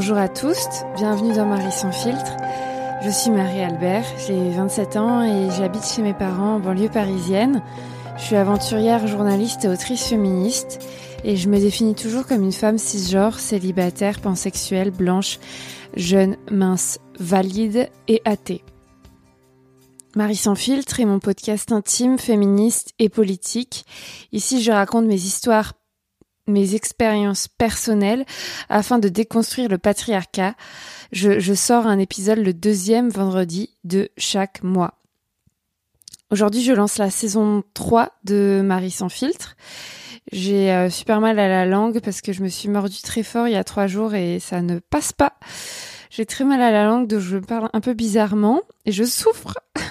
Bonjour à tous, bienvenue dans Marie sans filtre. Je suis Marie-Albert, j'ai 27 ans et j'habite chez mes parents en banlieue parisienne. Je suis aventurière, journaliste et autrice féministe et je me définis toujours comme une femme cisgenre, célibataire, pansexuelle, blanche, jeune, mince, valide et athée. Marie sans filtre est mon podcast intime, féministe et politique. Ici, je raconte mes histoires, mes expériences personnelles afin de déconstruire le patriarcat. Je, je sors un épisode le deuxième vendredi de chaque mois. Aujourd'hui, je lance la saison 3 de Marie sans filtre. J'ai euh, super mal à la langue parce que je me suis mordue très fort il y a trois jours et ça ne passe pas. J'ai très mal à la langue, donc je parle un peu bizarrement et je souffre.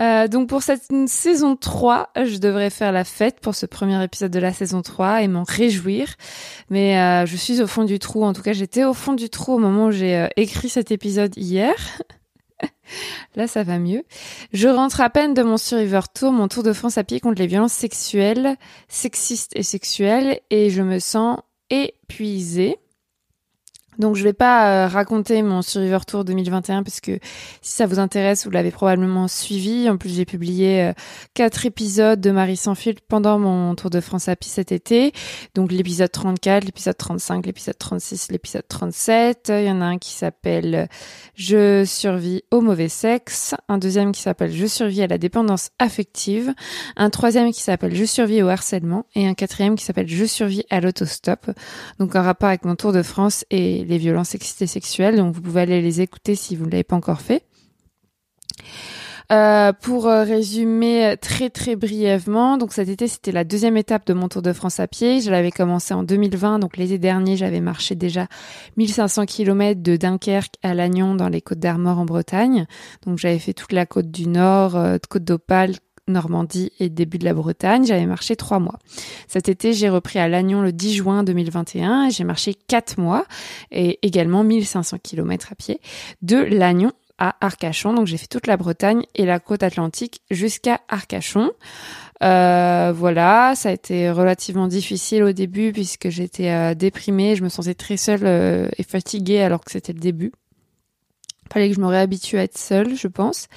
Euh, donc pour cette saison 3, je devrais faire la fête pour ce premier épisode de la saison 3 et m'en réjouir. Mais euh, je suis au fond du trou. En tout cas, j'étais au fond du trou au moment où j'ai écrit cet épisode hier. Là, ça va mieux. Je rentre à peine de mon Survivor Tour, mon tour de France à pied contre les violences sexuelles, sexistes et sexuelles, et je me sens épuisée. Donc je vais pas euh, raconter mon Survivor Tour 2021 parce que si ça vous intéresse, vous l'avez probablement suivi. En plus, j'ai publié euh, quatre épisodes de Marie sans filtre pendant mon Tour de France à pied cet été. Donc l'épisode 34, l'épisode 35, l'épisode 36, l'épisode 37. Il y en a un qui s'appelle Je survis au mauvais sexe, un deuxième qui s'appelle Je survis à la dépendance affective, un troisième qui s'appelle Je survis au harcèlement et un quatrième qui s'appelle Je survis à l'autostop. Donc en rapport avec mon Tour de France et les violences sexistes et sexuelles. Donc vous pouvez aller les écouter si vous ne l'avez pas encore fait. Euh, pour euh, résumer très très brièvement, donc cet été c'était la deuxième étape de mon Tour de France à pied. Je l'avais commencé en 2020, donc l'été dernier j'avais marché déjà 1500 km de Dunkerque à Lannion dans les Côtes d'Armor en Bretagne. Donc j'avais fait toute la côte du Nord, euh, Côte d'Opale, Normandie et début de la Bretagne. J'avais marché trois mois. Cet été, j'ai repris à Lannion le 10 juin 2021 j'ai marché quatre mois et également 1500 km à pied de Lannion à Arcachon. Donc j'ai fait toute la Bretagne et la côte atlantique jusqu'à Arcachon. Euh, voilà, ça a été relativement difficile au début puisque j'étais euh, déprimée, je me sentais très seule euh, et fatiguée alors que c'était le début fallait que je me réhabitue à être seule, je pense.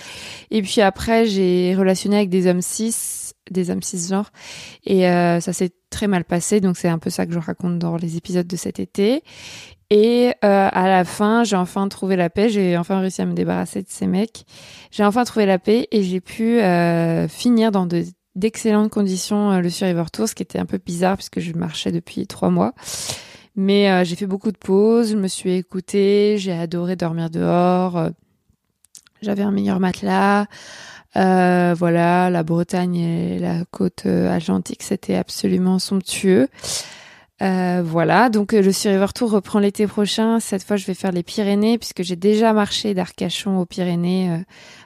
Et puis après, j'ai relationné avec des hommes cis, des hommes cisgenres, et euh, ça s'est très mal passé. Donc c'est un peu ça que je raconte dans les épisodes de cet été. Et euh, à la fin, j'ai enfin trouvé la paix. J'ai enfin réussi à me débarrasser de ces mecs. J'ai enfin trouvé la paix et j'ai pu euh, finir dans de d'excellentes conditions euh, le Survivor Tour, ce qui était un peu bizarre puisque je marchais depuis trois mois. Mais euh, j'ai fait beaucoup de pauses, je me suis écoutée, j'ai adoré dormir dehors. Euh, j'avais un meilleur matelas. Euh, voilà, la Bretagne et la côte atlantique, c'était absolument somptueux. voilà, donc le Survivor Tour reprend l'été prochain. Cette fois, je vais faire les Pyrénées puisque j'ai déjà marché d'Arcachon aux Pyrénées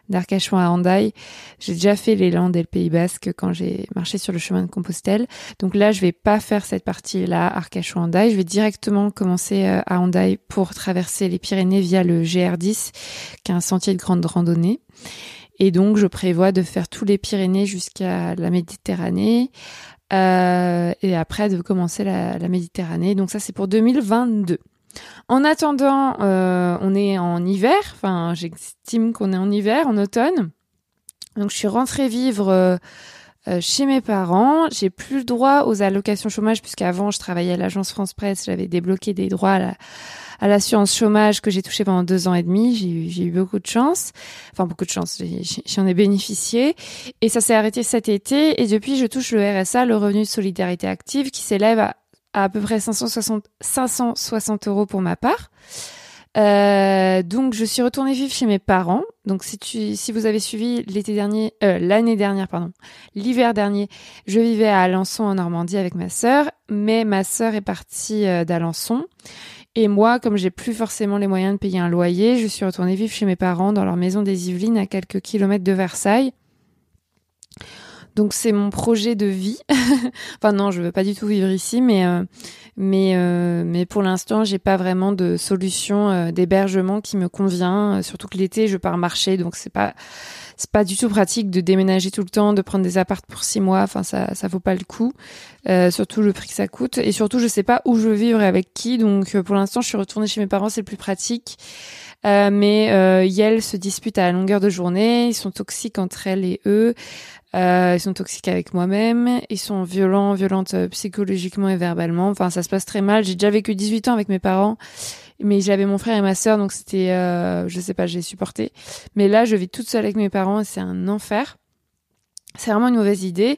d'Arcachon à Handaï. J'ai déjà fait les Landes et le Pays Basque quand j'ai marché sur le chemin de Compostelle. Donc là, je vais pas faire cette partie-là, Arcachon-Handaï. Je vais directement commencer euh, à Handaï pour traverser les Pyrénées via le GR10, qui est un sentier de grande randonnée. Et donc, je prévois de faire tous les Pyrénées jusqu'à la Méditerranée. Euh, et après de commencer la Méditerranée. Donc ça, c'est pour 2022. En attendant, euh, on est en hiver, enfin j'estime qu'on est en hiver, en automne. Donc je suis rentrée vivre euh, euh, chez mes parents. J'ai plus le droit aux allocations chômage puisqu'avant je travaillais à l'agence France Presse, j'avais débloqué des droits à la, à l'assurance chômage que j'ai touché pendant deux ans et demi. J'ai eu, eu beaucoup de chance. Enfin, beaucoup de chance. J'en ai, bénéficié. Et ça s'est arrêté cet été. Et depuis, je touche le RSA, le revenu de solidarité active, qui s'élève à à, peu près 560, 560 euros pour ma part. Euh, donc je suis retournée vivre chez mes parents. Donc si vous avez suivi l'été dernier, euh, l'année dernière pardon, l'hiver dernier, je vivais à Alençon en Normandie avec ma sœur, mais ma sœur est partie euh, d'Alençon et moi, comme j'ai plus forcément les moyens de payer un loyer, je suis retournée vivre chez mes parents dans leur maison des Yvelines à quelques kilomètres de Versailles. Donc c'est mon projet de vie. enfin non, je veux pas du tout vivre ici, mais euh, mais euh, mais pour l'instant, j'ai pas vraiment de solution euh, d'hébergement qui me convient. Surtout que l'été, je pars marcher, donc c'est pas c'est pas du tout pratique de déménager tout le temps, de prendre des appartes pour six mois. Enfin, ça, ça vaut pas le coup. Surtout le prix que ça coûte. Et surtout, je sais pas où je veux vivre et avec qui. Donc, pour l'instant, je suis retournée chez mes parents, c'est le plus pratique. Euh, mais euh, Yel se dispute à la longueur de journée. Ils sont toxiques entre elle et eux. Euh, ils sont toxiques avec moi-même. Ils sont violents, violentes euh, psychologiquement et verbalement. Enfin, ça se passe très mal. J'ai déjà vécu 18 ans avec mes parents mais j'avais mon frère et ma sœur, donc c'était, euh, je sais pas, j'ai supporté. Mais là, je vis toute seule avec mes parents, et c'est un enfer. C'est vraiment une mauvaise idée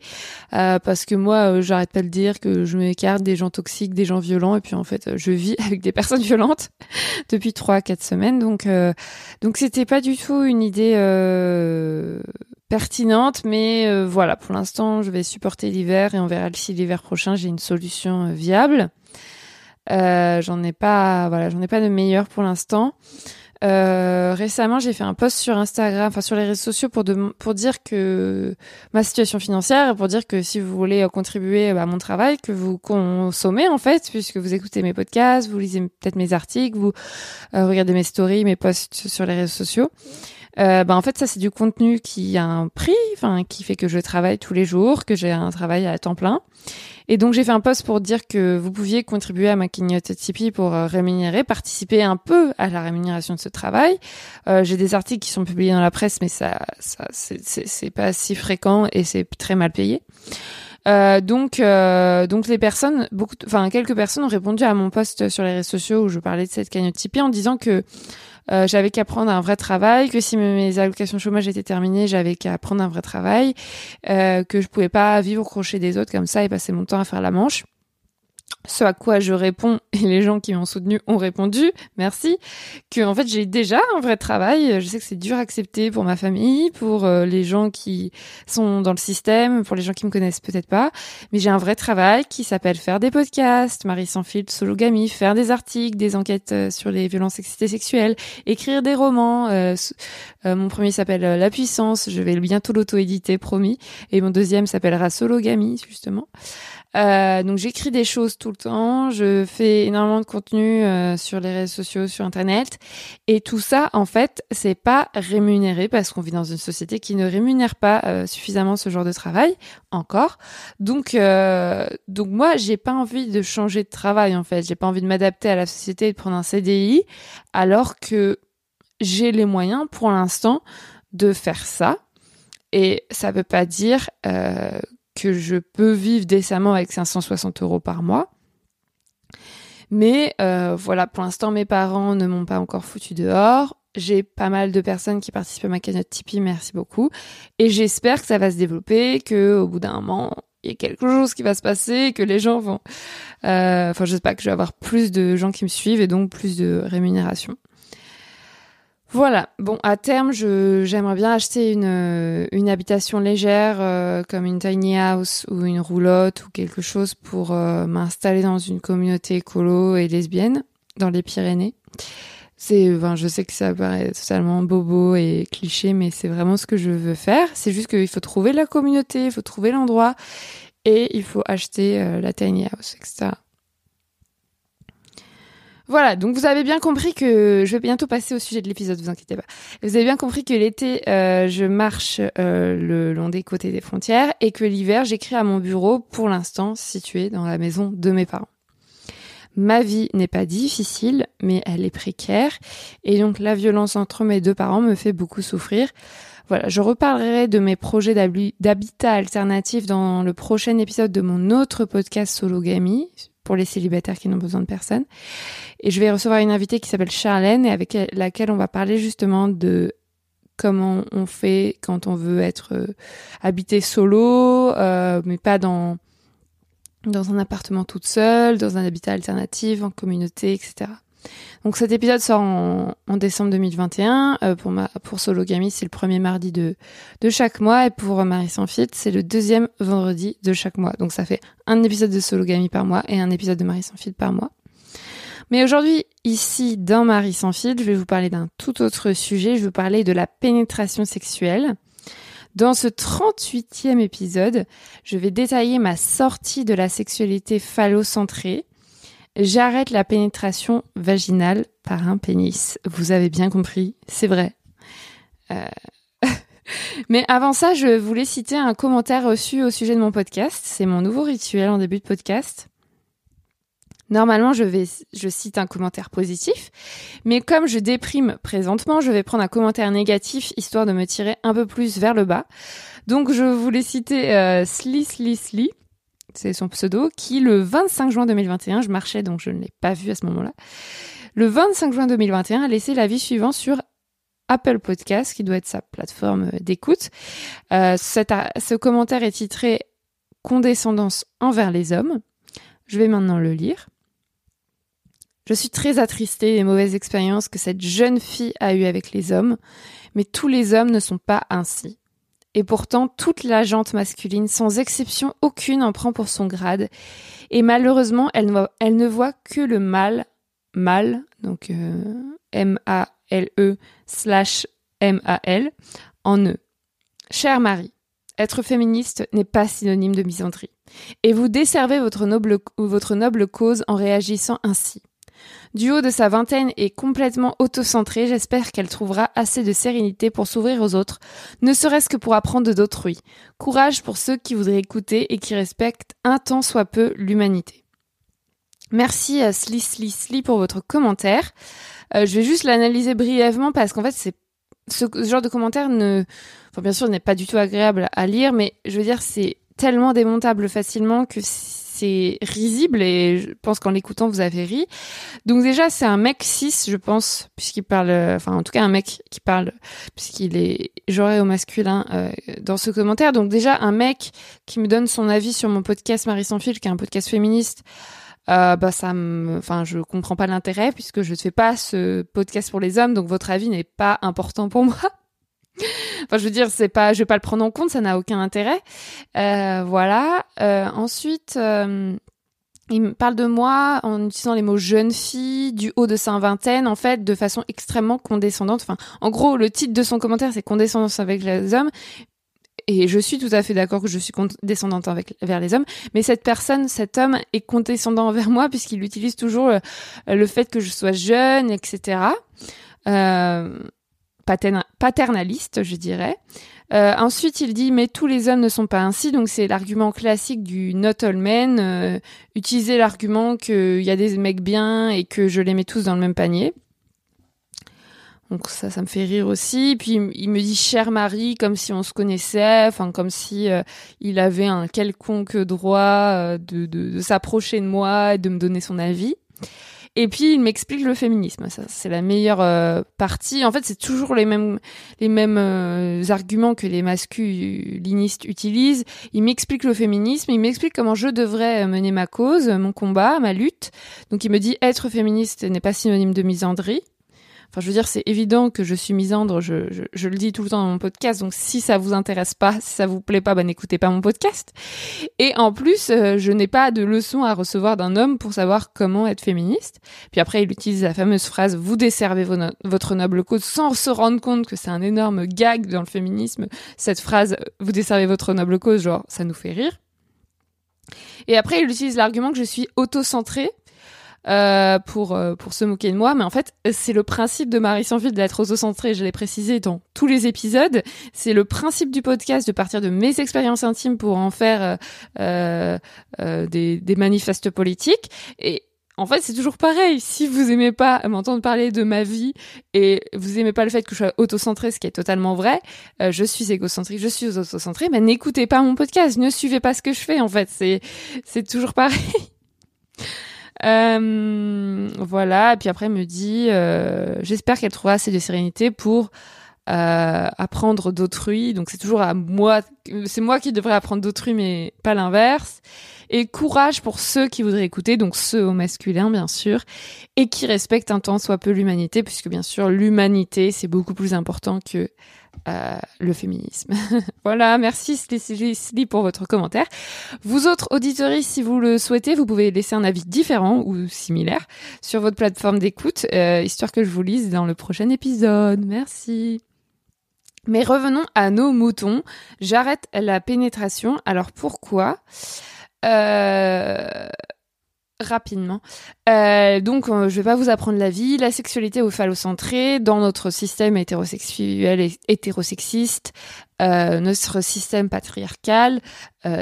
euh, parce que moi, euh, j'arrête pas de dire que je m'écarte des gens toxiques, des gens violents, et puis en fait, je vis avec des personnes violentes depuis trois, quatre semaines. Donc, euh, donc c'était pas du tout une idée euh, pertinente, mais euh, voilà, pour l'instant, je vais supporter l'hiver et on verra si l'hiver prochain j'ai une solution viable. Euh, j'en ai pas, voilà, j'en ai pas de meilleur pour l'instant. Euh, récemment, j'ai fait un post sur Instagram, enfin sur les réseaux sociaux pour de, pour dire que ma situation financière, pour dire que si vous voulez contribuer à mon travail, que vous consommez en fait, puisque vous écoutez mes podcasts, vous lisez peut-être mes articles, vous euh, regardez mes stories, mes posts sur les réseaux sociaux. Euh, bah en fait ça c'est du contenu qui a un prix, enfin qui fait que je travaille tous les jours, que j'ai un travail à temps plein. Et donc j'ai fait un post pour dire que vous pouviez contribuer à ma cagnotte Tipeee pour euh, rémunérer, participer un peu à la rémunération de ce travail. Euh, j'ai des articles qui sont publiés dans la presse, mais ça, ça c'est pas si fréquent et c'est très mal payé. Euh, donc, euh, donc les personnes, beaucoup, enfin quelques personnes ont répondu à mon post sur les réseaux sociaux où je parlais de cette cagnotte Tipeee en disant que euh, j'avais qu'à prendre un vrai travail, que si mes allocations chômage étaient terminées, j'avais qu'à prendre un vrai travail, euh, que je pouvais pas vivre au crochet des autres comme ça et passer mon temps à faire la manche. Ce à quoi je réponds, et les gens qui m'ont soutenu ont répondu, merci, que en fait j'ai déjà un vrai travail. Je sais que c'est dur à accepter pour ma famille, pour euh, les gens qui sont dans le système, pour les gens qui me connaissent peut-être pas, mais j'ai un vrai travail qui s'appelle faire des podcasts, Marie sans filtre, sologamie, faire des articles, des enquêtes euh, sur les violences sexuelles, écrire des romans. Euh, mon premier s'appelle La puissance, je vais bientôt l'auto-éditer, promis, et mon deuxième s'appellera Sologamie justement. Euh, donc j'écris des choses tout le temps, je fais énormément de contenu euh, sur les réseaux sociaux, sur internet, et tout ça en fait c'est pas rémunéré parce qu'on vit dans une société qui ne rémunère pas euh, suffisamment ce genre de travail encore. Donc donc moi j'ai pas envie de changer de travail en fait, j'ai pas envie de m'adapter à la société et de prendre un CDI alors que j'ai les moyens pour l'instant de faire ça. Et ça veut pas dire euh, que je peux vivre décemment avec 560 euros par mois. Mais euh, voilà, pour l'instant, mes parents ne m'ont pas encore foutu dehors. J'ai pas mal de personnes qui participent à ma cagnotte Tipeee, merci beaucoup. Et j'espère que ça va se développer, que au bout d'un moment, il y a quelque chose qui va se passer, que les gens vont... Euh, enfin, je sais pas, que je vais avoir plus de gens qui me suivent et donc plus de rémunération. Voilà. Bon, à terme, j'aimerais bien acheter une euh, une habitation légère euh, comme une tiny house ou une roulotte ou quelque chose pour euh, m'installer dans une communauté écolo et lesbienne dans les Pyrénées. C'est, enfin, je sais que ça paraît totalement bobo et cliché, mais c'est vraiment ce que je veux faire. C'est juste qu'il faut trouver la communauté, il faut trouver l'endroit et il faut acheter la tiny house, etc. Voilà, donc vous avez bien compris que je vais bientôt passer au sujet de l'épisode, vous inquiétez pas. Vous avez bien compris que l'été, euh, je marche euh, le long des côtés des frontières et que l'hiver, j'écris à mon bureau, pour l'instant situé dans la maison de mes parents. Ma vie n'est pas difficile, mais elle est précaire et donc la violence entre mes deux parents me fait beaucoup souffrir. Voilà, je reparlerai de mes projets d'habitat alternatif dans le prochain épisode de mon autre podcast Sologamie pour les célibataires qui n'ont besoin de personne. Et je vais recevoir une invitée qui s'appelle Charlène et avec laquelle on va parler justement de comment on fait quand on veut être euh, habité solo, euh, mais pas dans dans un appartement toute seule, dans un habitat alternatif, en communauté, etc. Donc cet épisode sort en, décembre 2021. Euh, pour ma pour Sologamy, c'est le premier mardi de de chaque mois et pour Marie sans filtre, c'est le deuxième vendredi de chaque mois. Donc ça fait un épisode de Sologamy par mois et un épisode de Marie sans filtre par mois. Mais aujourd'hui, ici, dans Marie sans filtre, je vais vous parler d'un tout autre sujet. Je vais vous parler de la pénétration sexuelle. Dans ce 38e épisode, je vais détailler ma sortie de la sexualité phallocentrée. J'arrête la pénétration vaginale par un pénis. Vous avez bien compris, c'est vrai. Euh... Mais avant ça, je voulais citer un commentaire reçu au sujet de mon podcast. C'est mon nouveau rituel en début de podcast. Normalement, je vais, je cite un commentaire positif, mais comme je déprime présentement, je vais prendre un commentaire négatif histoire de me tirer un peu plus vers le bas. Donc, je voulais citer euh, Sli Sli Sli, c'est son pseudo, qui le 25 juin 2021, je marchais donc je ne l'ai pas vu à ce moment-là. Le 25 juin 2021, a laissé l'avis suivant sur Apple Podcast, qui doit être sa plateforme d'écoute. Euh, ce commentaire est titré Condescendance envers les hommes. Je vais maintenant le lire. Je suis très attristée des mauvaises expériences que cette jeune fille a eues avec les hommes, mais tous les hommes ne sont pas ainsi. Et pourtant, toute la jante masculine, sans exception aucune, en prend pour son grade. Et malheureusement, elle ne voit, que le mal, mal, donc euh, M-A-L-E slash M-A-L, en eux. Chère Marie, être féministe n'est pas synonyme de misandrie. Et vous desservez votre noble, votre noble cause en réagissant ainsi. Du haut de sa vingtaine et complètement autocentrée, j'espère qu'elle trouvera assez de sérénité pour s'ouvrir aux autres, ne serait-ce que pour apprendre d'autrui. Courage pour ceux qui voudraient écouter et qui respectent un tant soit peu l'humanité. Merci à Sli Sli Sli pour votre commentaire. Euh, je vais juste l'analyser brièvement parce qu'en fait, ce, genre de commentaire ne, bien sûr, n'est pas du tout agréable à lire, mais je veux dire, c'est tellement démontable facilement que c'est risible et je pense qu'en l'écoutant vous avez ri. Donc déjà c'est un mec cis je pense puisqu'il parle, enfin en tout cas un mec qui parle puisqu'il est genré au masculin euh, dans ce commentaire. Donc déjà un mec qui me donne son avis sur mon podcast Marie sans fil qui est un podcast féministe. Euh, bah ça enfin je comprends pas l'intérêt puisque je ne fais pas ce podcast pour les hommes donc votre avis n'est pas important pour moi. Enfin, je veux dire, c'est pas, je vais pas le prendre en compte, ça n'a aucun intérêt. Euh, voilà. Euh, ensuite, euh, il me parle de moi en utilisant les mots jeune fille, du haut de sa vingtaine, en fait, de façon extrêmement condescendante. Enfin, en gros, le titre de son commentaire, c'est condescendance avec les hommes. Et je suis tout à fait d'accord que je suis condescendante avec, vers les hommes, mais cette personne, cet homme est condescendant envers moi puisqu'il utilise toujours le, fait que je sois jeune, etc. paternaliste, je dirais. Euh, ensuite, il dit mais tous les hommes ne sont pas ainsi, donc c'est l'argument classique du not all men. Euh, utiliser l'argument qu'il y a des mecs bien et que je les mets tous dans le même panier. Donc ça, ça me fait rire aussi. Puis il me dit cher Marie, comme si on se connaissait, enfin comme si euh, il avait un quelconque droit de, de s'approcher de moi et de me donner son avis. Et puis il m'explique le féminisme. Ça, c'est la meilleure euh, partie. En fait, c'est toujours les mêmes les mêmes euh, arguments que les masculinistes utilisent. Il m'explique le féminisme. Il m'explique comment je devrais mener ma cause, mon combat, ma lutte. Donc il me dit être féministe n'est pas synonyme de misandrie. Enfin, je veux dire, c'est évident que je suis misandre, je, je, je, le dis tout le temps dans mon podcast, donc si ça vous intéresse pas, si ça vous plaît pas, bah n'écoutez pas mon podcast. Et en plus, euh, je n'ai pas de leçon à recevoir d'un homme pour savoir comment être féministe. Puis après, il utilise la fameuse phrase « vous desservez votre noble cause » sans se rendre compte que c'est un énorme gag dans le féminisme. Cette phrase « vous desservez votre noble cause », genre, ça nous fait rire. Et après, il utilise l'argument que je suis auto-centrée euh, pour euh, pour se moquer de moi, mais en fait c'est le principe de Marie sans fil d'être auto-centrée. Je l'ai précisé dans tous les épisodes. C'est le principe du podcast de partir de mes expériences intimes pour en faire euh, euh des, des manifestes politiques et en fait, c'est toujours pareil. Si vous aimez pas m'entendre parler de ma vie et vous aimez pas le fait que je sois auto-centrée, ce qui est totalement vrai, je suis égocentrique, je suis auto-centrée, mais n'écoutez pas mon podcast, ne suivez pas ce que je fais. En fait, c'est c'est toujours pareil. Euh, voilà, et puis après elle me dit, euh, j'espère qu'elle trouvera assez de sérénité pour euh, apprendre d'autrui. Donc c'est toujours à moi, c'est moi qui devrais apprendre d'autrui, mais pas l'inverse. Et courage pour ceux qui voudraient écouter, donc ceux au masculin bien sûr, et qui respectent un temps soit peu l'humanité, puisque bien sûr l'humanité c'est beaucoup plus important que euh, le féminisme. voilà, merci Sli pour votre commentaire. Vous autres auditeurs, si vous le souhaitez, vous pouvez laisser un avis différent ou similaire sur votre plateforme d'écoute, euh, histoire que je vous lise dans le prochain épisode. Merci. Mais revenons à nos moutons. J'arrête la pénétration. Alors pourquoi? Euh, rapidement. Euh, donc, euh, je vais pas vous apprendre la vie. La sexualité au phallocentré, dans notre système hétérosexuel et hétérosexiste, euh, notre système patriarcal,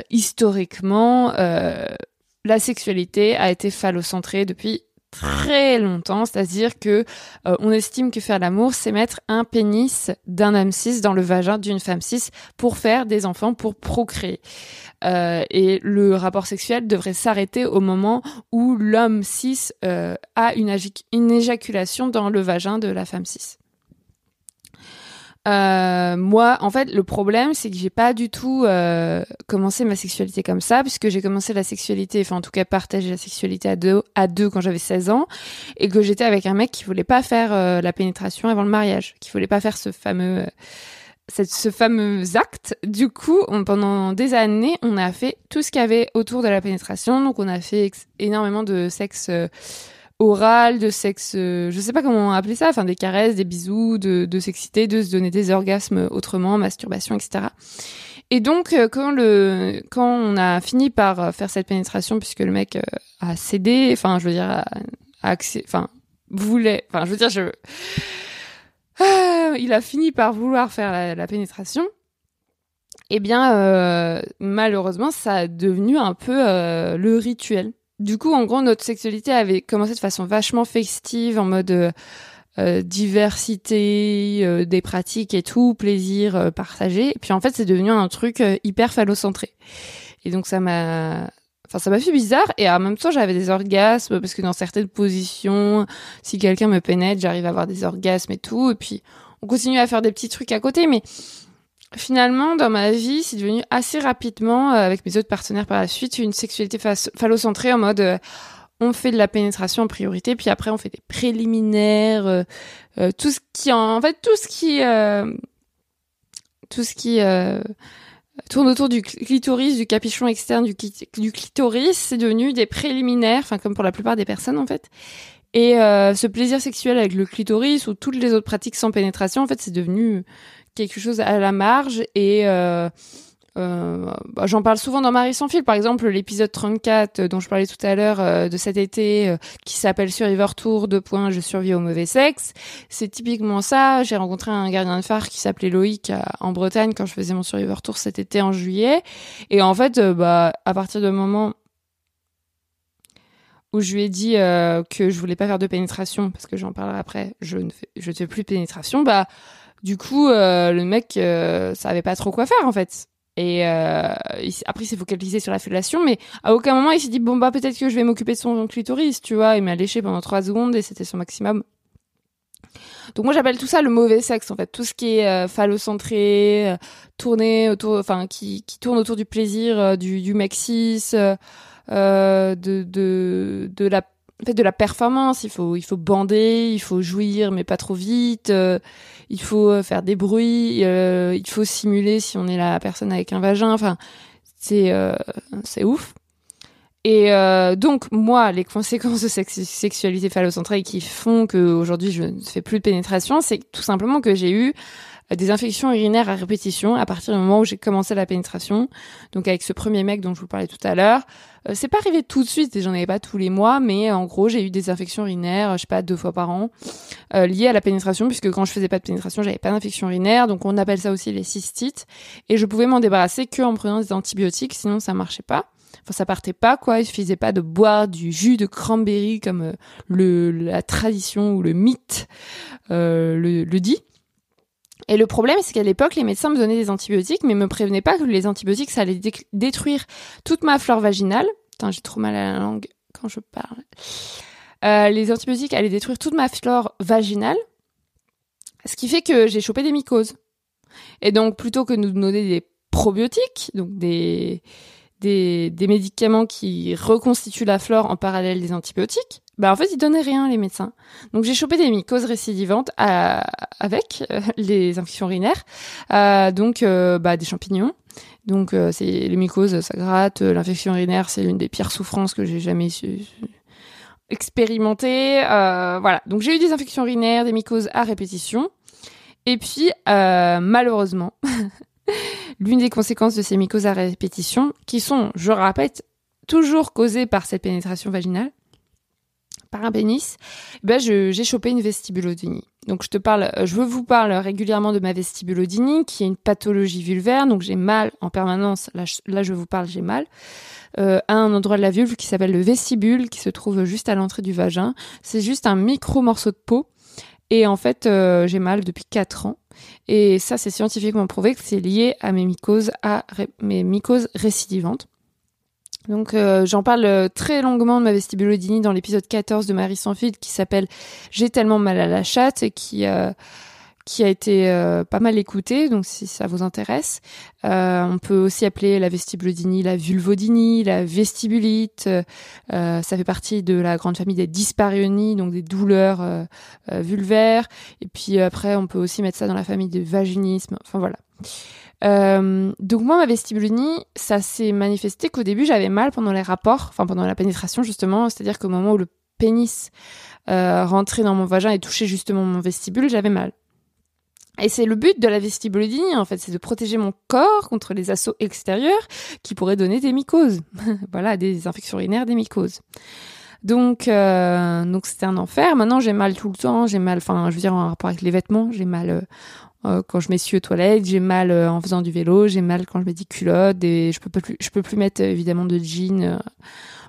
historiquement, la sexualité a été phallocentrée depuis très longtemps, c'est-à-dire que euh, on estime que faire l'amour, c'est mettre un pénis d'un homme cis dans le vagin d'une femme cis pour faire des enfants, pour procréer. Euh, et le rapport sexuel devrait s'arrêter au moment où l'homme cis euh, a une, éjaculation dans le vagin de la femme cis. Euh, moi, en fait, le problème, c'est que j'ai pas du tout euh, commencé ma sexualité comme ça, puisque j'ai commencé la sexualité, enfin en tout cas partager la sexualité à deux, quand j'avais 16 ans, et que j'étais avec un mec qui voulait pas faire euh, la pénétration avant le mariage, qui voulait pas faire ce fameux, ce fameux acte. Du coup, pendant des années, on a fait tout ce qu'il y avait autour de la pénétration, donc on a fait énormément de sexe oral, de sexe, euh, je sais pas comment appeler ça, enfin des caresses, des bisous, de, de s'exciter, de se donner des orgasmes autrement, masturbation, etc. Et donc euh, quand le quand on a fini par faire cette pénétration, puisque le mec euh, a cédé, enfin je veux dire, a, accès, enfin voulait, enfin je veux dire, je ah, il a fini par vouloir faire la, la pénétration. Eh bien, euh, malheureusement, ça a devenu un peu le rituel du coup, en gros, notre sexualité avait commencé de façon vachement festive, en mode euh, euh, diversité euh, des pratiques et tout, plaisir partagé. Et puis en fait, c'est devenu un truc hyper phallocentré. Et donc ça m'a Enfin, ça m'a fait bizarre et en même temps, j'avais des orgasmes parce que dans certaines positions, si quelqu'un me pénètre, j'arrive à avoir des orgasmes et tout. Et puis, on continue à faire des petits trucs à côté, mais finalement, dans ma vie, c'est devenu assez rapidement, euh, avec mes autres partenaires par la suite, une sexualité phallocentrée en mode euh, on fait de la pénétration en priorité, puis après on fait des préliminaires, euh, tout ce qui en, fait tout ce qui tout ce qui tourne autour du clitoris, du capuchon externe du, du clitoris, c'est devenu des préliminaires, enfin comme pour la plupart des personnes en fait. Et ce plaisir sexuel avec le clitoris ou toutes les autres pratiques sans pénétration, en fait, c'est devenu quelque chose à la marge et euh, euh, bah, j'en parle souvent dans Marie sans fil. Par exemple, l'épisode 34 dont je parlais tout à l'heure euh, de cet été qui s'appelle Survivor Tour, deux points, je survis au mauvais sexe. C'est typiquement ça. J'ai rencontré un gardien de phare qui s'appelait Loïc en Bretagne quand je faisais mon Survivor Tour cet été en juillet. Et en fait, bah, à partir du moment où je lui ai dit que je voulais pas faire de pénétration parce que j'en parlerai après, je ne fais, je ne fais plus de pénétration, bah du coup, euh, le mec euh, savait pas trop quoi faire en fait. Et euh, après, il s'est focalisé sur la fellation, mais à aucun moment il s'est dit bon bah peut-être que je vais m'occuper de son clitoris, tu vois. Il m'a léché pendant trois secondes et c'était son maximum. Donc moi j'appelle tout ça le mauvais sexe en fait, tout ce qui est euh, phallocentré, euh, tourné autour, enfin qui, qui tourne autour du plaisir du, du maxis, de, de de la en fait de la performance. Il faut il faut bander, il faut jouir mais pas trop vite il faut euh, faire des bruits, euh, il faut simuler si on est la personne avec un vagin. Enfin, c'est euh, c'est ouf. Et donc moi, les conséquences de cette sexualité phallocentrée qui font que aujourd'hui je ne fais plus de pénétration, c'est tout simplement que j'ai eu des infections urinaires à répétition à partir du moment où j'ai commencé la pénétration. Donc avec ce premier mec dont je vous parlais tout à l'heure, euh, c'est pas arrivé tout de suite et j'en avais pas tous les mois, mais en gros j'ai eu des infections urinaires, je sais pas deux fois par an, euh, liées à la pénétration puisque quand je faisais pas de pénétration j'avais pas d'infection urinaire, donc on appelle ça aussi les cystites et je pouvais m'en débarrasser que en prenant des antibiotiques, sinon ça marchait pas. Enfin, ça partait pas, quoi. Il suffisait pas de boire du jus de cranberry comme euh, le, la tradition ou le mythe euh, le, le, dit. Et le problème, c'est qu'à l'époque, les médecins me donnaient des antibiotiques, mais me prévenaient pas que les antibiotiques, ça allait détruire toute ma flore vaginale. Putain, j'ai trop mal à la langue quand je parle. Euh, les antibiotiques allaient détruire toute ma flore vaginale, ce qui fait que j'ai chopé des mycoses. Et donc, plutôt que de nous donner des probiotiques, donc des, des, des médicaments qui reconstituent la flore en parallèle des antibiotiques, bah en fait ils donnaient rien les médecins. Donc j'ai chopé des mycoses récidivantes à, avec euh, les infections urinaires, euh, donc euh, bah, des champignons. Donc c'est les mycoses, ça gratte. L'infection urinaire, c'est l'une des pires souffrances que j'ai jamais su, expérimentées. voilà. Donc j'ai eu des infections urinaires, des mycoses à répétition. Et puis, euh, malheureusement, l'une des conséquences de ces mycoses à répétition, qui sont, je répète, toujours causées par cette pénétration vaginale, par un pénis, ben j'ai chopé une vestibulodynie. Donc je te parle, je vous parle régulièrement de ma vestibulodynie, qui est une pathologie vulvaire. Donc j'ai mal en permanence. Là, je, là, je vous parle, j'ai mal euh, à un endroit de la vulve qui s'appelle le vestibule, qui se trouve juste à l'entrée du vagin. C'est juste un micro morceau de peau. Et en fait, euh, j'ai mal depuis 4 ans. Et ça, c'est scientifiquement prouvé que c'est lié à mes mycoses, à mes mycoses récidivantes. Donc euh, j'en parle très longuement de ma vestibulodynie dans l'épisode 14 de Marie sans fil qui s'appelle J'ai tellement mal à la chatte et qui euh, qui a été euh, pas mal écouté, donc si ça vous intéresse. Euh, on peut aussi appeler la vestibulodynie la vulvodynie, la vestibulite. Euh, ça fait partie de la grande famille des dyspareunies, donc des douleurs vulvaires. Et puis après, on peut aussi mettre ça dans la famille du vaginisme. Enfin voilà. donc moi, ma vestibulodynie, ça s'est manifesté qu'au début, j'avais mal pendant les rapports, enfin pendant la pénétration justement, c'est-à-dire qu'au moment où le pénis rentrait dans mon vagin et touchait justement mon vestibule, j'avais mal. Et c'est le but de la vestibulodynie, en fait, c'est de protéger mon corps contre les assauts extérieurs qui pourraient donner des mycoses. voilà, des infections urinaires, des mycoses. Donc, euh, donc c'était un enfer. Maintenant, j'ai mal tout le temps. J'ai mal, enfin, je veux dire en rapport avec les vêtements, j'ai mal euh, euh quand je m'essuie aux toilettes, j'ai mal euh, en faisant du vélo, j'ai mal quand je mets des culottes et je peux plus, je peux plus mettre évidemment de jeans. Euh.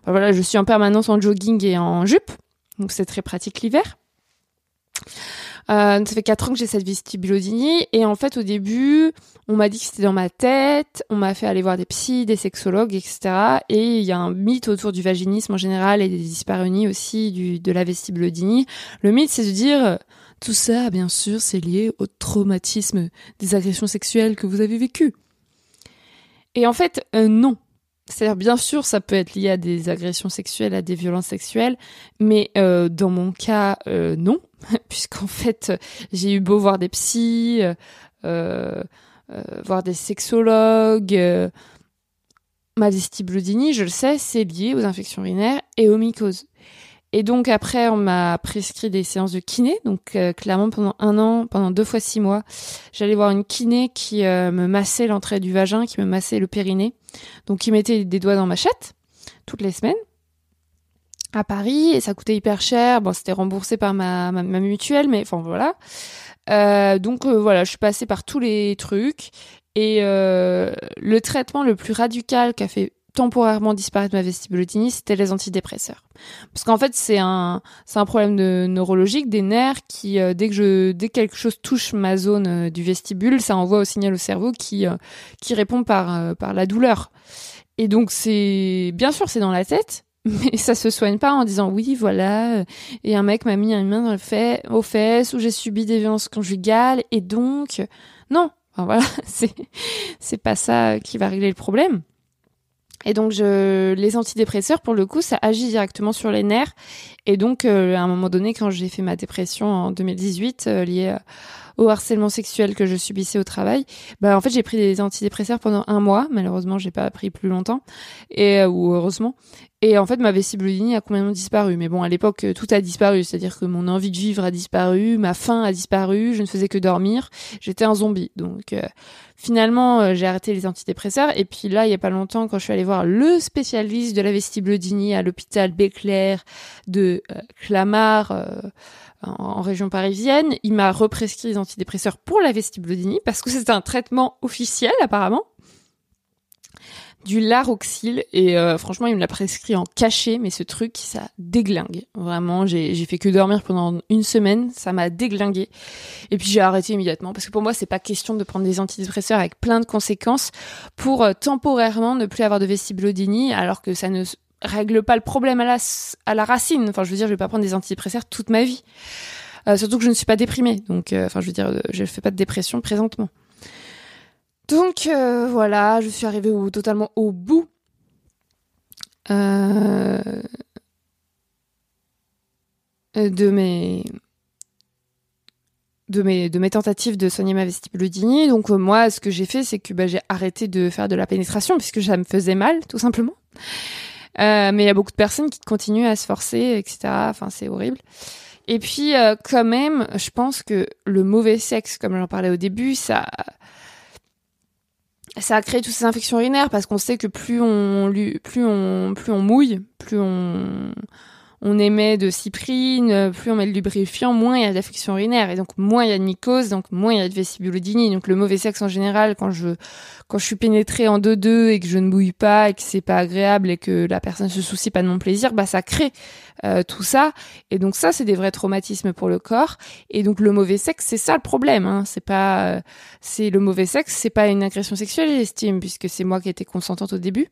Voilà, je suis en permanence en jogging et en jupe, donc c'est très pratique l'hiver. Euh, ça fait quatre ans que j'ai cette vestibulodynie et en fait au début on m'a dit que c'était dans ma tête, on m'a fait aller voir des psys, des sexologues, etc. Et il y a un mythe autour du vaginisme en général et des dyspareunies aussi du, de la vestibulodynie. Le mythe c'est de dire tout ça bien sûr c'est lié au traumatisme des agressions sexuelles que vous avez vécues. Et en fait euh, non, c'est-à-dire, bien sûr, ça peut être lié à des agressions sexuelles, à des violences sexuelles, mais euh, dans mon cas, euh, non, puisqu'en fait, j'ai eu beau voir des psys, euh, euh voir des sexologues, ma je le sais, c'est lié aux infections urinaires et aux mycoses. Et donc après, on m'a prescrit des séances de kiné. Donc euh, clairement, pendant un an, pendant deux fois six mois, j'allais voir une kiné qui euh, me massait l'entrée du vagin, qui me massait le périnée. Donc qui mettait des doigts dans ma chatte toutes les semaines à Paris et ça coûtait hyper cher. Bon, c'était remboursé par ma, ma, mutuelle, mais enfin voilà. Euh, donc voilà, je suis passée par tous les trucs et le traitement le plus radical qu'a fait temporairement disparaître ma vestibulodynie, c'était les antidépresseurs. Parce qu'en fait, c'est un, c'est un problème de neurologique des nerfs qui, euh, dès que je, dès que quelque chose touche ma zone euh, du vestibule, ça envoie au signal au cerveau qui, euh, qui répond par, par la douleur. Et donc, c'est, bien sûr, c'est dans la tête, mais ça se soigne pas en disant oui, voilà, et un mec m'a mis une main dans le fait, aux fesses, ou j'ai subi des violences conjugales, et donc, non. Enfin, voilà, c'est, c'est pas ça qui va régler le problème. Et donc, je, les antidépresseurs, pour le coup, ça agit directement sur les nerfs. Et donc, euh, à un moment donné, quand j'ai fait ma dépression en 2018, euh, liée au harcèlement sexuel que je subissais au travail, bah en fait j'ai pris des antidépresseurs pendant un mois. Malheureusement, j'ai pas pris plus longtemps, et euh, ou heureusement. Et en fait, ma vestibulodynie a complètement disparu. Mais bon, à l'époque, tout a disparu. C'est-à-dire que mon envie de vivre a disparu, ma faim a disparu, je ne faisais que dormir. J'étais un zombie. Donc, euh, finalement, euh, j'ai arrêté les antidépresseurs. Et puis là, il y a pas longtemps, quand je suis allée voir le spécialiste de la vestibulodynie à l'hôpital Béclair de Clamart, en, région parisienne. Il m'a represcrit des antidépresseurs pour la vestibulodynie parce que c'est un traitement officiel apparemment du Laroxyl et euh, franchement il me l'a prescrit en cachet mais ce truc ça déglingue vraiment j'ai j'ai fait que dormir pendant une semaine ça m'a déglingué et puis j'ai arrêté immédiatement parce que pour moi c'est pas question de prendre des antidépresseurs avec plein de conséquences pour euh, temporairement ne plus avoir de vestibulodynie alors que ça ne règle pas le problème à la, à la racine. Enfin, je veux dire, je vais pas prendre des antidépresseurs toute ma vie. Euh, surtout que je ne suis pas déprimée. Donc, euh, enfin, je veux dire, euh, je fais pas de dépression présentement. Donc, euh, voilà, je suis arrivée totalement au bout. de mes de mes de mes tentatives de soigner ma vestibulodynie. Donc moi, ce que j'ai fait, c'est que bah, j'ai arrêté de faire de la pénétration puisque ça me faisait mal, tout simplement. Euh, mais il y a beaucoup de personnes qui continuent à se forcer, etc. Enfin, c'est horrible. Et puis, euh, quand même, je pense que le mauvais sexe, comme j'en parlais au début, ça, ça a créé toutes ces infections urinaires parce qu'on sait que plus on, plus on, plus on mouille, plus on, on émet de cyprine, plus on met de lubrifiant, moins il y a d'affection urinaire et donc moins il y a de mycose, donc moins il y a de vestibulodynie. Donc le mauvais sexe en général, quand je quand je suis pénétrée en deux deux et que je ne bouille pas et que c'est pas agréable et que la personne se soucie pas de mon plaisir, bah ça crée euh, tout ça. Et donc ça c'est des vrais traumatismes pour le corps. Et donc le mauvais sexe c'est ça le problème. Hein. C'est pas euh, c'est le mauvais sexe, c'est pas une agression sexuelle j'estime puisque c'est moi qui étais consentante au début.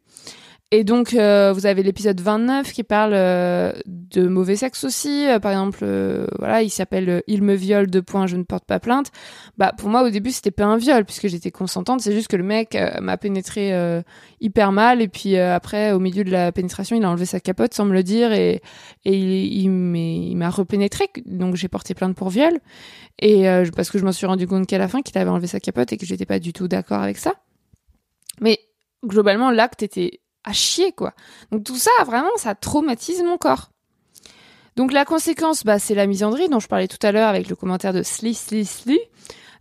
Et donc, euh, vous avez l'épisode 29 qui parle euh, de mauvais sexe aussi. Euh, par exemple, voilà, il s'appelle Il me viole, deux points, je ne porte pas plainte. Bah, pour moi, au début, c'était pas un viol puisque j'étais consentante. C'est juste que le mec m'a pénétré hyper mal. Et puis après, au milieu de la pénétration, il a enlevé sa capote sans me le dire et, et il, il m'a repénétré. Donc, j'ai porté plainte pour viol. Et parce que je m'en suis rendu compte qu'à la fin, qu'il avait enlevé sa capote et que j'étais pas du tout d'accord avec ça. Mais globalement, l'acte était à chier, quoi. Donc tout ça, vraiment, ça traumatise mon corps. Donc la conséquence, bah, c'est la misandrie dont je parlais tout à l'heure avec le commentaire de Sli Sli Sli.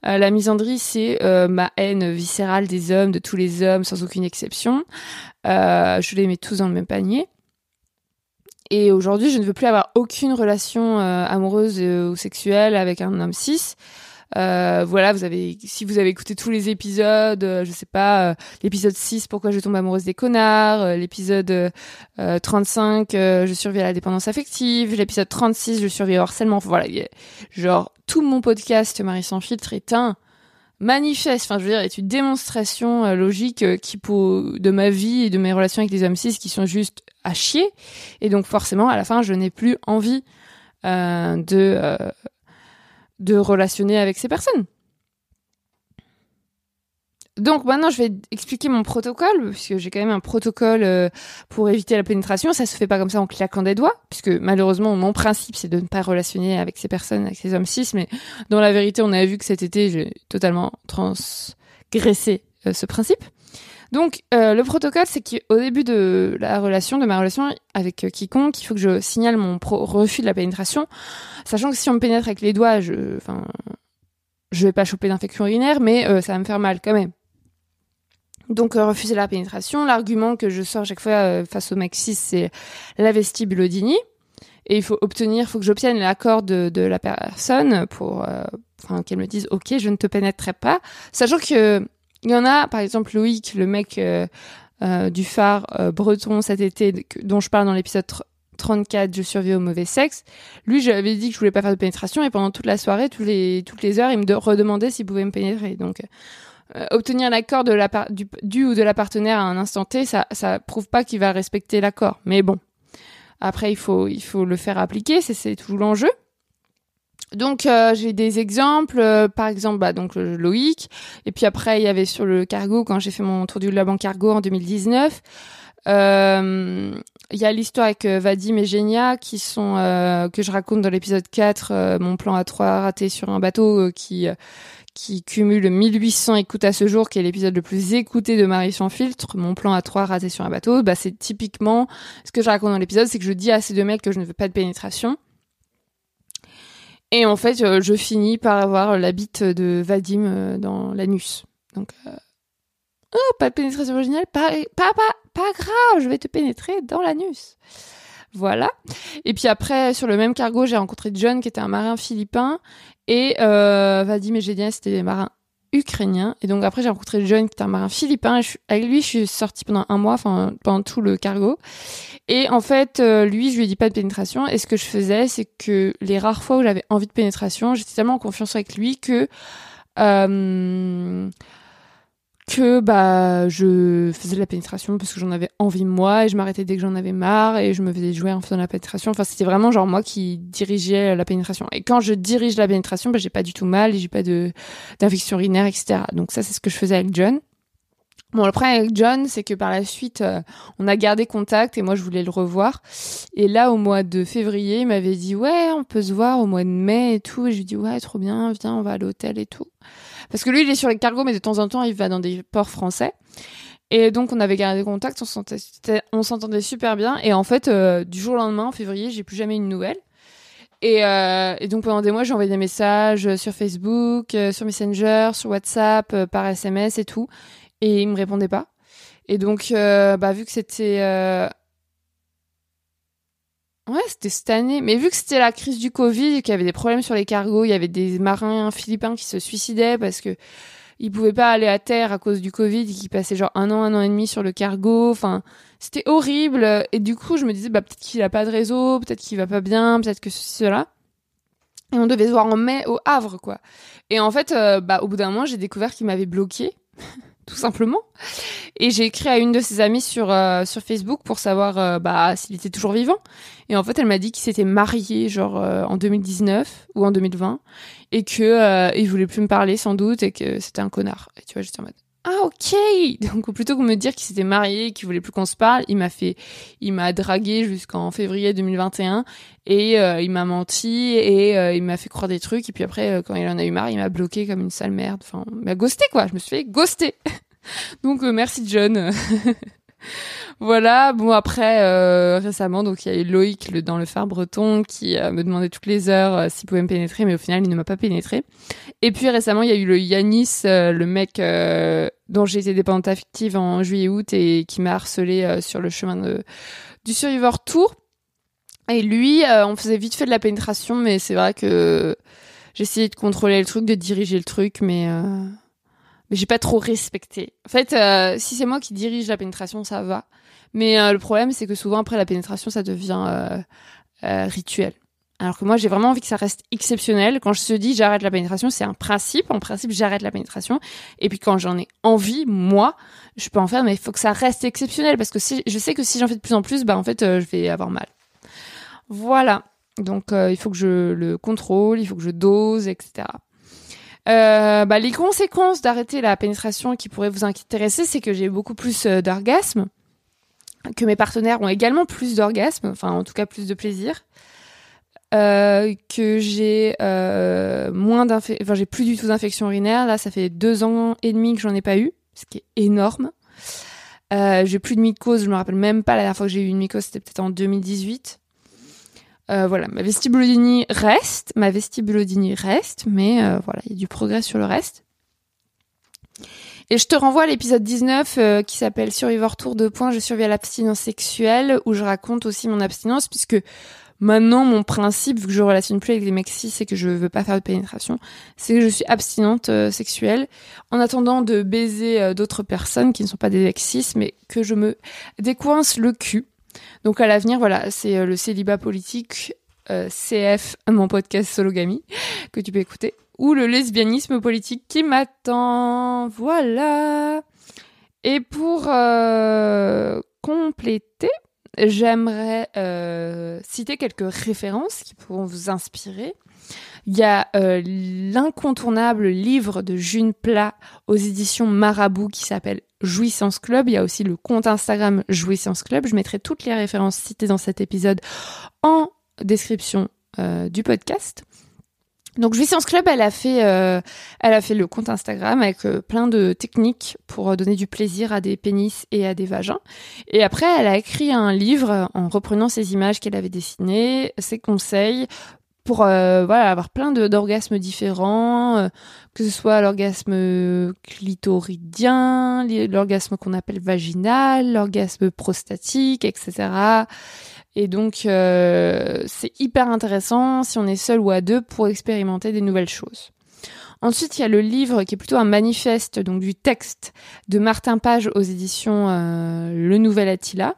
Euh, la misandrie, c'est euh, ma haine viscérale des hommes, de tous les hommes, sans aucune exception. Euh, je les mets tous dans le même panier. Et aujourd'hui, je ne veux plus avoir aucune relation amoureuse ou sexuelle avec un homme cis. Euh, voilà, vous avez, si vous avez écouté tous les épisodes, euh, je sais pas, euh, l'épisode 6, pourquoi je tombe amoureuse des connards, l'épisode 35, je survis à la dépendance affective, l'épisode 36, je survis au harcèlement. Voilà, genre tout mon podcast Marie sans filtre est un manifeste, enfin je veux dire, est une démonstration logique qui pour de ma vie et de mes relations avec les hommes cis qui sont juste à chier. Et donc forcément, à la fin, je n'ai plus envie de de relationner avec ces personnes. Donc maintenant, je vais expliquer mon protocole, puisque j'ai quand même un protocole euh, pour éviter la pénétration. Ça se fait pas comme ça en claquant des doigts, puisque malheureusement, mon principe, c'est de ne pas relationner avec ces personnes, avec ces hommes cis. Mais dans la vérité, on a vu que cet été, j'ai totalement transgressé euh, ce principe. Donc, euh, le protocole, c'est qu'au début de la relation, de ma relation avec euh, quiconque, il faut que je signale mon refus de la pénétration, sachant que si on me pénètre avec les doigts, je, enfin, je vais pas choper d'infection urinaire, mais euh, ça va me faire mal quand même. Donc, refuser la pénétration. L'argument que je sors chaque fois face au mec c'est la vestibulodynie. Et il faut obtenir, faut que j'obtienne l'accord de, de, la personne pour, enfin, qu'elle me dise, ok, je ne te pénétrerai pas, sachant que il y en a, par exemple, Loïc, le mec euh, euh, du phare euh, breton cet été, dont je parle dans l'épisode 34, je survis au mauvais sexe. Lui, j'avais dit que je voulais pas faire de pénétration et pendant toute la soirée, les, toutes les heures, il me redemandait s'il pouvait me pénétrer. Donc, obtenir l'accord de la du, du, ou de la partenaire à un instant T, ça, ça prouve pas qu'il va respecter l'accord. Mais bon. Après, il faut, il faut le faire appliquer, c'est tout l'enjeu. Donc euh, j'ai des exemples, euh, par exemple bah, donc Loïc, et puis après il y avait sur le cargo quand j'ai fait mon tour du Laban cargo en 2019. Euh, il y a l'histoire avec Vadim et Genia qui sont que je raconte dans l'épisode 4, mon plan à 3 raté sur un bateau qui qui cumule 1800 écoutes à ce jour, qui est l'épisode le plus écouté de Marie sans filtre, mon plan à 3 raté sur un bateau, bah c'est typiquement ce que je raconte dans l'épisode, c'est que je dis à ces deux mecs que je ne veux pas de pénétration. Et en fait, euh, je finis par avoir la bite de Vadim euh, dans l'anus. Donc, euh, oh, pas de pénétration originale, pas, pas, pas, grave, je vais te pénétrer dans l'anus. Voilà. Et puis après, sur le même cargo, j'ai rencontré John, qui était un marin philippin, et Vadim et Gédien, c'était des marins ukrainiens. Et donc après, j'ai rencontré John, qui était un marin philippin. avec lui, je suis sortie pendant un mois, enfin pendant tout le cargo. Et en fait, euh, lui, je lui ai dit pas de pénétration. Et ce que je faisais, c'est que les rares fois où j'avais envie de pénétration, j'étais tellement en confiance avec lui que euh, que bah je faisais de la pénétration parce que j'en avais envie moi et je m'arrêtais dès que j'en avais marre et je me faisais jouer en faisant la pénétration. Enfin, c'était vraiment genre moi qui dirigeais la pénétration. Et quand je dirige la pénétration, bah j'ai pas du tout mal et j'ai pas de d'infection urinaire, etc. Donc ça, c'est ce que je faisais avec John. Bon, le problème avec John, c'est que par la suite, euh, on a gardé contact et moi, je voulais le revoir. Et là, au mois de février, il m'avait dit, ouais, on peut se voir au mois de mai et tout. Et je lui dis, ouais, trop bien, viens, on va à l'hôtel et tout. Parce que lui, il est sur les cargos, mais de temps en temps, il va dans des ports français. Et donc on avait gardé contact, on s'entendait super bien. Et en fait, du jour au lendemain, en février, j'ai plus jamais une nouvelle. Et, et, donc pendant des mois, j'ai envoyé des messages sur Facebook, sur Messenger, sur WhatsApp, par SMS et tout. Et il me répondait pas. Et donc, bah, vu que c'était Ouais, c'était cette année. Mais vu que c'était la crise du Covid, qu'il y avait des problèmes sur les cargos, il y avait des marins philippins qui se suicidaient parce que ils pouvaient pas aller à terre à cause du Covid et qui passaient genre un an, un an et demi sur le cargo. Enfin, c'était horrible. Et du coup, je me disais, bah, peut-être qu'il a pas de réseau, peut-être qu'il va pas bien, peut-être que ceci, cela. Et on devait se voir en mai au Havre, quoi. Et en fait, euh, bah, au bout d'un mois, j'ai découvert qu'il m'avait bloqué. tout simplement. Et j'ai écrit à une de ses amies sur euh, sur Facebook pour savoir euh, bah s'il était toujours vivant. Et en fait, elle m'a dit qu'il s'était marié genre euh, en 2019 ou en 2020 et que il voulait plus me parler sans doute et que c'était un connard. Et tu vois, j'étais en mode ah ok. Donc plutôt que me dire qu'il s'était marié qu'il voulait plus qu'on se parle il m'a fait il m'a dragué jusqu'en février 2021 et il m'a menti et il m'a fait croire des trucs. Et puis après quand il en a eu marre il m'a bloqué comme une sale merde. Enfin il m'a ghosté quoi. Je me suis fait ghoster. Donc merci John voilà. Bon après euh, récemment donc il y a eu Loïc le, dans le phare breton qui euh, me demandait toutes les heures euh, s'il pouvait me pénétrer, mais au final il ne m'a pas pénétré. Et puis récemment il y a eu le Yanis, le mec dont j'ai été dépendante affective en juillet août et qui m'a harcelé sur le chemin de, du Survivor Tour. Et lui, on faisait vite fait de la pénétration, mais c'est vrai que j'essayais de contrôler le truc, de diriger le truc, mais mais j'ai pas trop respecté. En fait, euh, si c'est moi qui dirige la pénétration, ça va. Mais euh, le problème, c'est que souvent après la pénétration, ça devient euh, rituel. Alors que moi, j'ai vraiment envie que ça reste exceptionnel. Quand je te dis j'arrête la pénétration, c'est un principe. En principe, j'arrête la pénétration. Et puis quand j'en ai envie, moi, je peux en faire, mais il faut que ça reste exceptionnel parce que si, je sais que si j'en fais de plus en plus, bah en fait, je vais avoir mal. Voilà. Donc il faut que je le contrôle, il faut que je dose, etc. Euh, bah, les conséquences d'arrêter la pénétration qui pourraient vous intéresser, c'est que j'ai beaucoup plus euh, d'orgasmes, que mes partenaires ont également plus d'orgasmes, enfin en tout cas plus de plaisir, euh, que j'ai euh, moins d'infections, enfin j'ai plus du tout d'infection urinaire. Là, ça fait deux ans et demi que j'en ai pas eu, ce qui est énorme. Euh, j'ai plus de mycose, je me rappelle même pas la dernière fois que j'ai eu une mycose, c'était peut-être en 2018. Euh, voilà, ma vestibulodynie reste, ma vestibulodynie reste, mais euh, voilà, il y a du progrès sur le reste. Et je te renvoie à l'épisode 19 euh, qui s'appelle Survivor Tour de points, je survis à l'abstinence sexuelle, où je raconte aussi mon abstinence, puisque maintenant mon principe, vu que je relationne plus avec les mecs cis et que je veux pas faire de pénétration, c'est que je suis abstinente sexuelle, en attendant de baiser d'autres personnes qui ne sont pas des mecs mais que je me décoince le cul. Donc à l'avenir, voilà, c'est euh, le célibat politique euh, CF, mon podcast Sologamy, que tu peux écouter, ou le lesbianisme politique qui m'attend. Voilà. Et pour euh, compléter, j'aimerais citer quelques références qui pourront vous inspirer. Il y a l'incontournable livre de June Plat aux éditions Marabout qui s'appelle Jouissance Club. Il y a aussi le compte Instagram Jouissance Club. Je mettrai toutes les références citées dans cet épisode en description euh, du podcast. Donc Jouissance Club, elle a fait, euh, elle a fait le compte Instagram avec plein de techniques pour donner du plaisir à des pénis et à des vagins. Et après, elle a écrit un livre en reprenant ces images qu'elle avait dessinées, ses conseils pour euh, voilà avoir plein d'orgasmes différents, euh, que ce soit l'orgasme clitoridien, l'orgasme qu'on appelle vaginal, l'orgasme prostatique, etc. Et donc euh, c'est hyper intéressant si on est seul ou à deux pour expérimenter des nouvelles choses. Ensuite, il y a le livre qui est plutôt un manifeste, donc du texte de Martin Page aux éditions Le Nouvel Attila,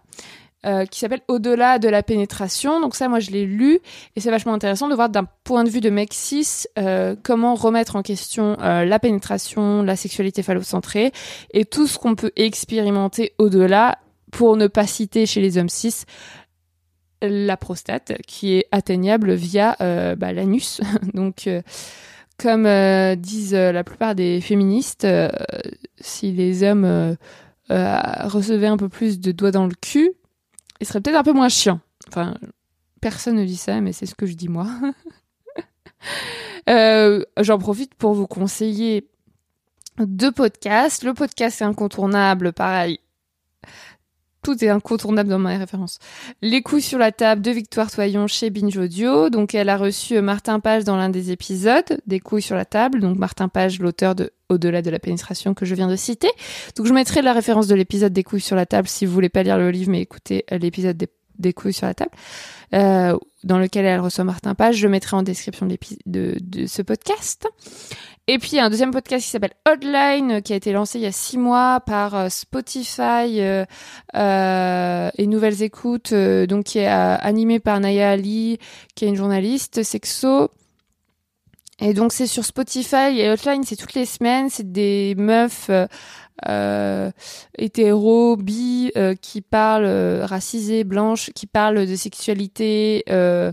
euh, qui s'appelle Au-delà de la pénétration. Donc ça, moi, je l'ai lu et c'est vachement intéressant de voir d'un point de vue de mec cis euh, comment remettre en question euh, la pénétration, la sexualité phallocentrée et tout ce qu'on peut expérimenter au-delà pour ne pas citer chez les hommes cis la prostate qui est atteignable via bah, l'anus. Donc comme disent la plupart des féministes, si les hommes recevaient un peu plus de doigts dans le cul, il serait peut-être un peu moins chiant. Enfin, personne ne dit ça, mais c'est ce que je dis moi. euh, J'en profite pour vous conseiller deux podcasts. Le podcast est incontournable, pareil. Tout est incontournable dans ma référence. Les coups sur la table de Victoire Toyon chez Binge Audio. Donc, elle a reçu Martin Page dans l'un des épisodes des couilles sur la table. Donc, Martin Page, l'auteur de Au-delà de la pénétration que je viens de citer. Donc, je mettrai la référence de l'épisode des couilles sur la table si vous voulez pas lire le livre, mais écoutez l'épisode des des couilles sur la table, euh, dans lequel elle reçoit Martin Page. Je mettrai en description de, de, de ce podcast. Et puis un deuxième podcast qui s'appelle Hotline, qui a été lancé il y a six mois par euh, Spotify euh, et Nouvelles Écoutes, donc qui est animé par Naya Ali, qui est une journaliste sexo. Et donc c'est sur Spotify et Hotline, c'est toutes les semaines, c'est des meufs euh, hétéro, bi, euh, qui parlent euh, racisées, blanches, qui parlent de sexualité, euh,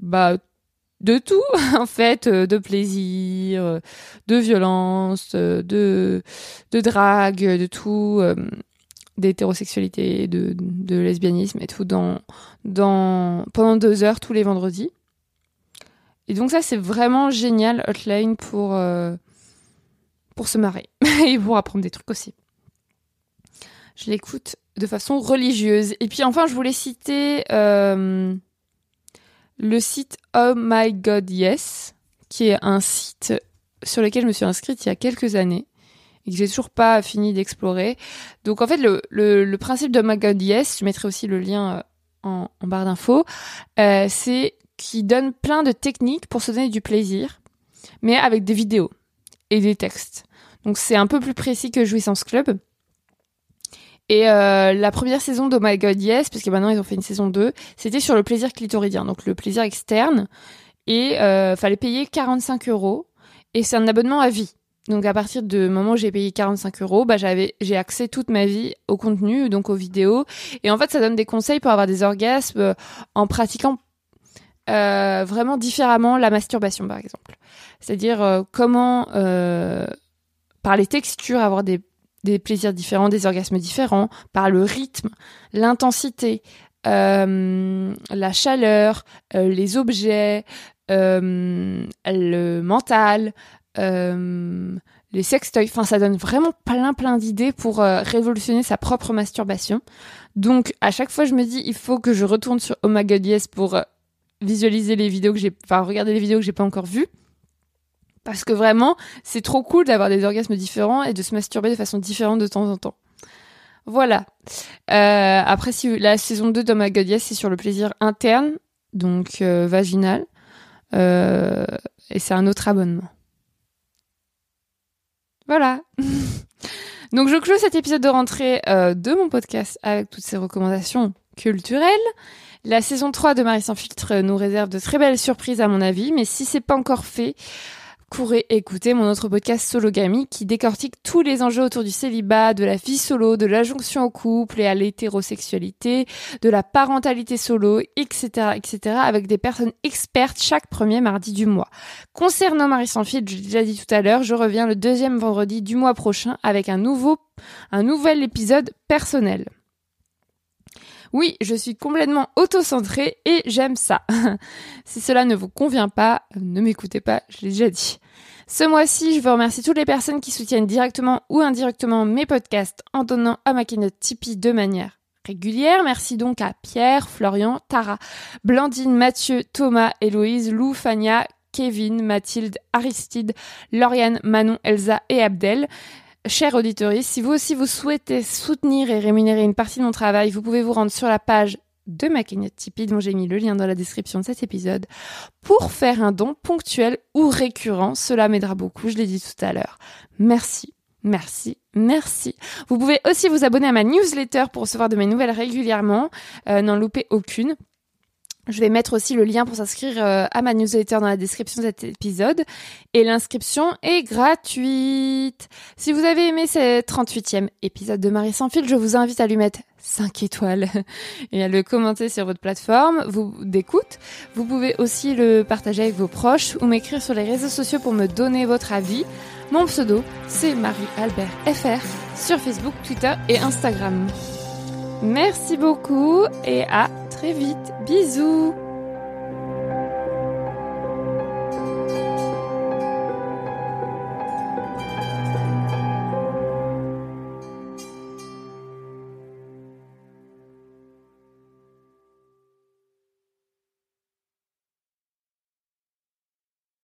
bah de tout en fait, euh, de plaisir, de violence, de de drague, de tout, d'hétérosexualité, de, de lesbianisme et tout dans dans pendant deux heures tous les vendredis. Et donc ça c'est vraiment génial Hotline pour pour se marrer et pour apprendre des trucs aussi. Je l'écoute de façon religieuse. Et puis enfin, je voulais citer euh, le site Oh My God Yes, qui est un site sur lequel je me suis inscrite il y a quelques années et que j'ai toujours pas fini d'explorer. Donc en fait, le, principe de oh My God Yes, je mettrai aussi le lien euh, en, en barre d'infos, euh, c'est qu'il donne plein de techniques pour se donner du plaisir, mais avec des vidéos et des textes. Donc c'est un peu plus précis que Jouissance Club. Et euh, la première saison de My God Yes, parce que maintenant ils ont fait une saison 2, c'était sur le plaisir clitoridien, donc le plaisir externe. Et euh, fallait payer 45 euros. Et c'est un abonnement à vie. Donc à partir du moment où j'ai payé 45 euros, bah j'avais j'ai accès toute ma vie au contenu, donc aux vidéos. Et en fait, ça donne des conseils pour avoir des orgasmes euh, en pratiquant euh, vraiment différemment la masturbation, par exemple. C'est-à-dire euh, comment par les textures, avoir des, des plaisirs différents, des orgasmes différents, par le rythme, l'intensité, euh, la chaleur, euh, les objets, euh, le mental, euh, les sextoys. Enfin, ça donne vraiment plein plein d'idées pour euh, révolutionner sa propre masturbation. Donc, à chaque fois, je me dis, il faut que je retourne sur Oh My God Yes pour visualiser les vidéos que j'ai, enfin, regarder les vidéos que j'ai pas encore vues. Parce que vraiment, c'est trop cool d'avoir des orgasmes différents et de se masturber de façon différente de temps en temps. Voilà. Euh, après, si la saison 2 de God Yes, c'est sur le plaisir interne, donc euh, vaginal. Euh, et c'est un autre abonnement. Voilà. donc je clôt cet épisode de rentrée euh, de mon podcast avec toutes ces recommandations culturelles. La saison 3 de Marie sans filtre nous réserve de très belles surprises à mon avis, mais si c'est pas encore fait, courez écouter mon autre podcast Sologamy qui décortique tous les enjeux autour du célibat, de la vie solo, de la jonction au couple et à l'hétérosexualité, de la parentalité solo, etc., etc., avec des personnes expertes chaque premier mardi du mois. Concernant Marie sans fil, je l'ai déjà dit tout à l'heure, je reviens le deuxième vendredi du mois prochain avec un nouveau, un nouvel épisode personnel. Oui, je suis complètement auto-centrée et j'aime ça. si cela ne vous convient pas, ne m'écoutez pas, je l'ai déjà dit. Ce mois-ci, je veux remercier toutes les personnes qui soutiennent directement ou indirectement mes podcasts en donnant à ma keynote Tipeee de manière régulière. Merci donc à Pierre, Florian, Tara, Blandine, Mathieu, Thomas, Héloïse, Lou, Fania, Kevin, Mathilde, Aristide, Lauriane, Manon, Elsa et Abdel. Chers auditeurs, si vous aussi vous souhaitez soutenir et rémunérer une partie de mon travail, vous pouvez vous rendre sur la page de ma cagnotte Tipeee, dont j'ai mis le lien dans la description de cet épisode, pour faire un don ponctuel ou récurrent. Cela m'aidera beaucoup, je l'ai dit tout à l'heure. Merci, merci, merci. Vous pouvez aussi vous abonner à ma newsletter pour recevoir de mes nouvelles régulièrement, euh, n'en louper aucune. Je vais mettre aussi le lien pour s'inscrire euh, à ma newsletter dans la description de cet épisode. Et l'inscription est gratuite. Si vous avez aimé ce 38e épisode de Marie sans fil, je vous invite à lui mettre 5 étoiles et à le commenter sur votre plateforme vous d'écoute. Vous pouvez aussi le partager avec vos proches ou m'écrire sur les réseaux sociaux pour me donner votre avis. Mon pseudo, c'est Marie-Albert FR sur Facebook, Twitter et Instagram. Merci beaucoup et à très vite. Bisous